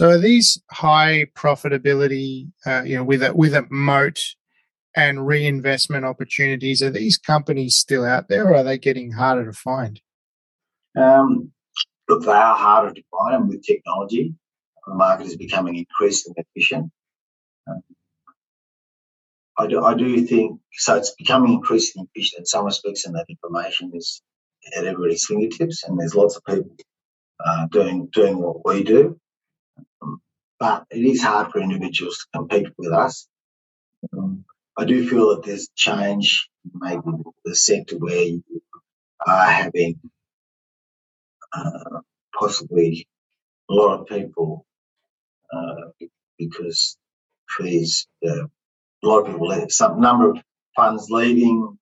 So are these high profitability, uh, you know, with a with a moat and reinvestment opportunities? Are these companies still out there, or are they getting harder to find? Um, look, they are harder to find, and with technology, the market is becoming increasingly efficient. Um, I do, I do think so. It's becoming increasingly efficient in some respects, and that information is at everybody's fingertips, and there's lots of people uh, doing doing what we do. But it is hard for individuals to compete with us. Um, I do feel that there's change, maybe the sector where you are having uh, possibly a lot of people uh, because fees, uh, a lot of people, some number of funds leaving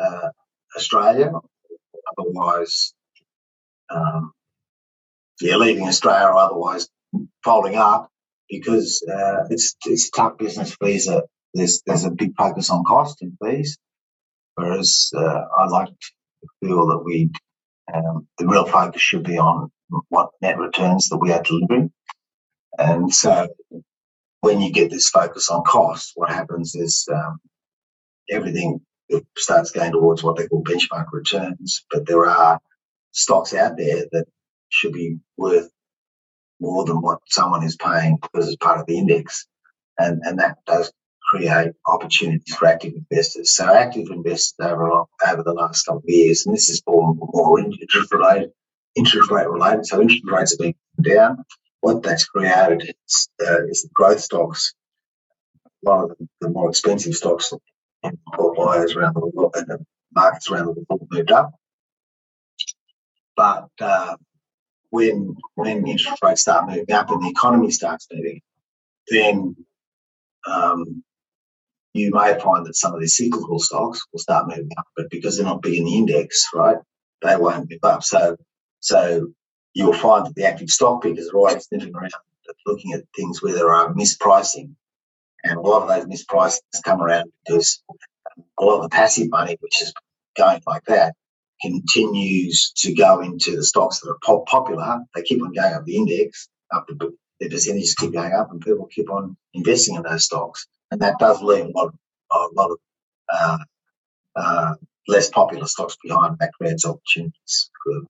uh, Australia, otherwise, um, yeah, leaving Australia or otherwise folding up because uh, it's it's tough business fees. Are, there's there's a big focus on cost and fees, whereas uh, I like to feel that we um, the real focus should be on what net returns that we are delivering. And so when you get this focus on cost, what happens is um, everything starts going towards what they call benchmark returns. But there are stocks out there that should be worth more than what someone is paying because it's part of the index. And, and that does create opportunities for active investors. So active investors over, over the last couple of years, and this is more, more interest related, interest rate related. So interest rates have been down. What that's created is, uh, is the growth stocks. A lot of the, the more expensive stocks in portfolios around the world and the markets around the world moved up. But uh, when when interest rates start moving up and the economy starts moving, then um, you may find that some of these cyclical stocks will start moving up, but because they're not big in the index, right, they won't move up. So, so you'll find that the active stock pickers are always sniffing around, looking at things where there are mispricing, and a lot of those mispricings come around because a lot of the passive money, which is going like that, continues to go into the stocks that are popular. They keep on going up the index, up the, percentages keep going up, and people keep on investing in those stocks and that does leave a lot, a lot of uh, uh, less popular stocks behind. That creates opportunities for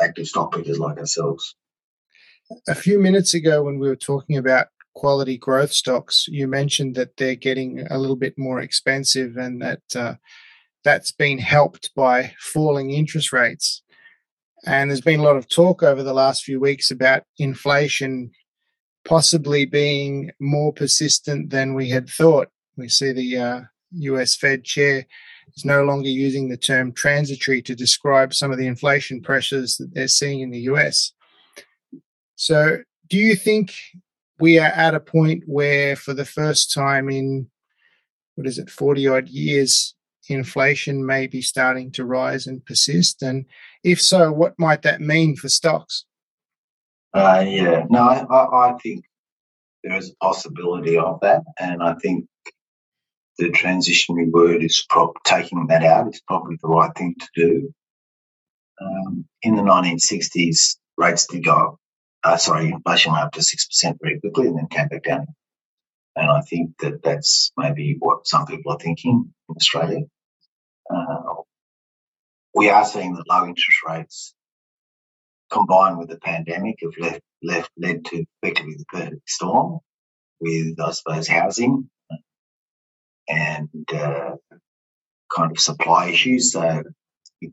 active stock pickers like ourselves. A few minutes ago, when we were talking about quality growth stocks, you mentioned that they're getting a little bit more expensive, and that uh, that's been helped by falling interest rates. And there's been a lot of talk over the last few weeks about inflation possibly being more persistent than we had thought. We see the uh, US Fed chair is no longer using the term transitory to describe some of the inflation pressures that they're seeing in the US. So, do you think we are at a point where, for the first time in what is it, 40 odd years, inflation may be starting to rise and persist? And if so, what might that mean for stocks? Uh, yeah, no, I, I think there is a possibility of that, and I think the transitionary word is prop- taking that out is probably the right thing to do. Um, in the 1960s, rates did go up. Uh, sorry, inflation went up to 6% very quickly and then came back down. And I think that that's maybe what some people are thinking in Australia. Uh, we are seeing that low interest rates combined with the pandemic have left, left led to effectively the perfect storm with, I suppose, housing and uh, kind of supply issues. So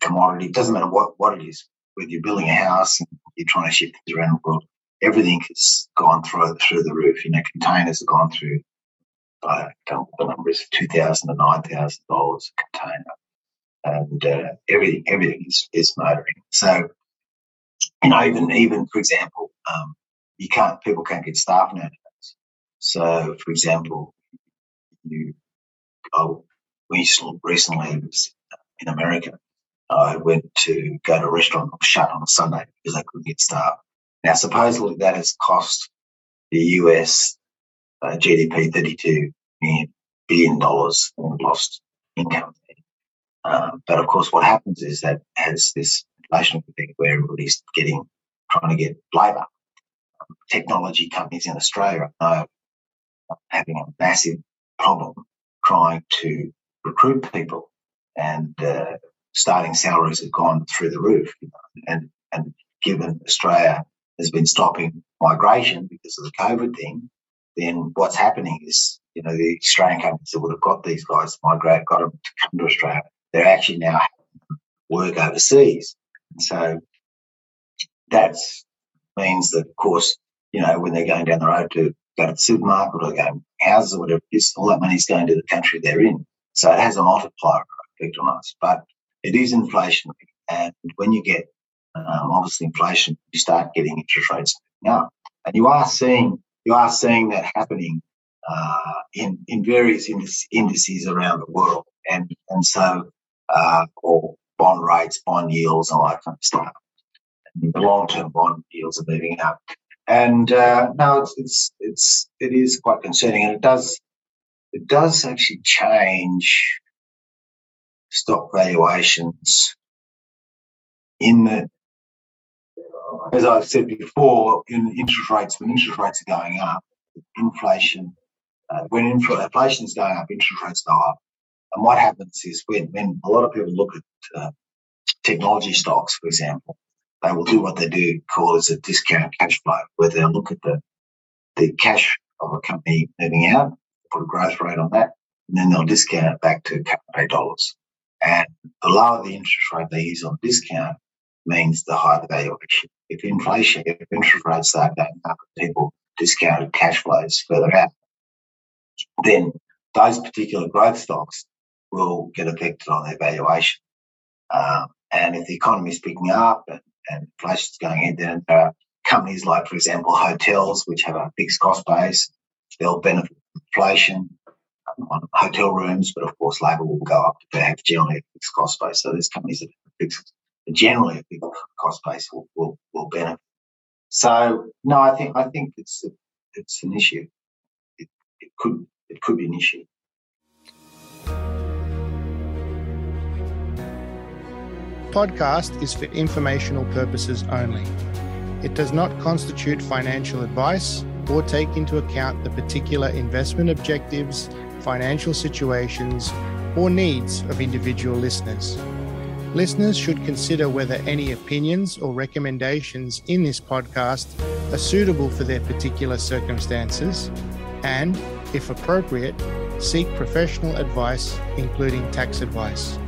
commodity, it doesn't matter what, what it is, whether you're building a house and you're trying to ship things around the world, everything has gone through through the roof. You know, containers have gone through. I don't know the number is two thousand to nine thousand dollars a container, and uh, everything everything is, is motoring. So you know, even even for example, um, you can't people can't get staff nowadays. So, for example, you oh, we recently was in America. I went to go to a restaurant shut on a Sunday because they couldn't get staff. Now, supposedly that has cost the US uh, GDP $32 billion in lost income. Um, but of course, what happens is that has this inflation thing where everybody's getting trying to get labour. technology companies in Australia are having a massive problem trying to recruit people, and uh, starting salaries have gone through the roof. You know, and and given Australia has been stopping migration because of the COVID thing, then what's happening is, you know, the Australian companies that would have got these guys to migrate, got them to come to Australia, they're actually now work overseas. And so that means that, of course, you know, when they're going down the road to go to the supermarket or go to houses or whatever it is, all that money's going to the country they're in. So it has a multiplier effect on us. But it is inflationary. And when you get um, obviously inflation, you start getting interest rates moving up. And you are seeing you are seeing that happening uh, in in various indices around the world, and and so uh, or bond rates, bond yields, and all that kind of stuff. And the long term bond yields are moving up, and uh, no, it's, it's it's it is quite concerning, and it does it does actually change stock valuations in the as I've said before, in interest rates, when interest rates are going up, inflation, uh, when inflation is going up, interest rates go up. And what happens is when, when a lot of people look at uh, technology stocks, for example, they will do what they do call as a discount cash flow, where they'll look at the the cash of a company moving out, put a growth rate on that, and then they'll discount it back to pay dollars. And the lower the interest rate they use on discount means the higher the valuation. If inflation, if interest rates start going up, people discounted cash flows further out, then those particular growth stocks will get affected on their valuation. Um, and if the economy is picking up and, and inflation is going in, then there are companies like, for example, hotels, which have a fixed cost base, they'll benefit from inflation on hotel rooms, but of course, labour will go up. They have generally a fixed cost base. So there's companies that have fixed, generally a big cost base will, will, will benefit. So no, I think I think it's a, it's an issue. It, it could it could be an issue. Podcast is for informational purposes only. It does not constitute financial advice or take into account the particular investment objectives, financial situations, or needs of individual listeners. Listeners should consider whether any opinions or recommendations in this podcast are suitable for their particular circumstances and, if appropriate, seek professional advice, including tax advice.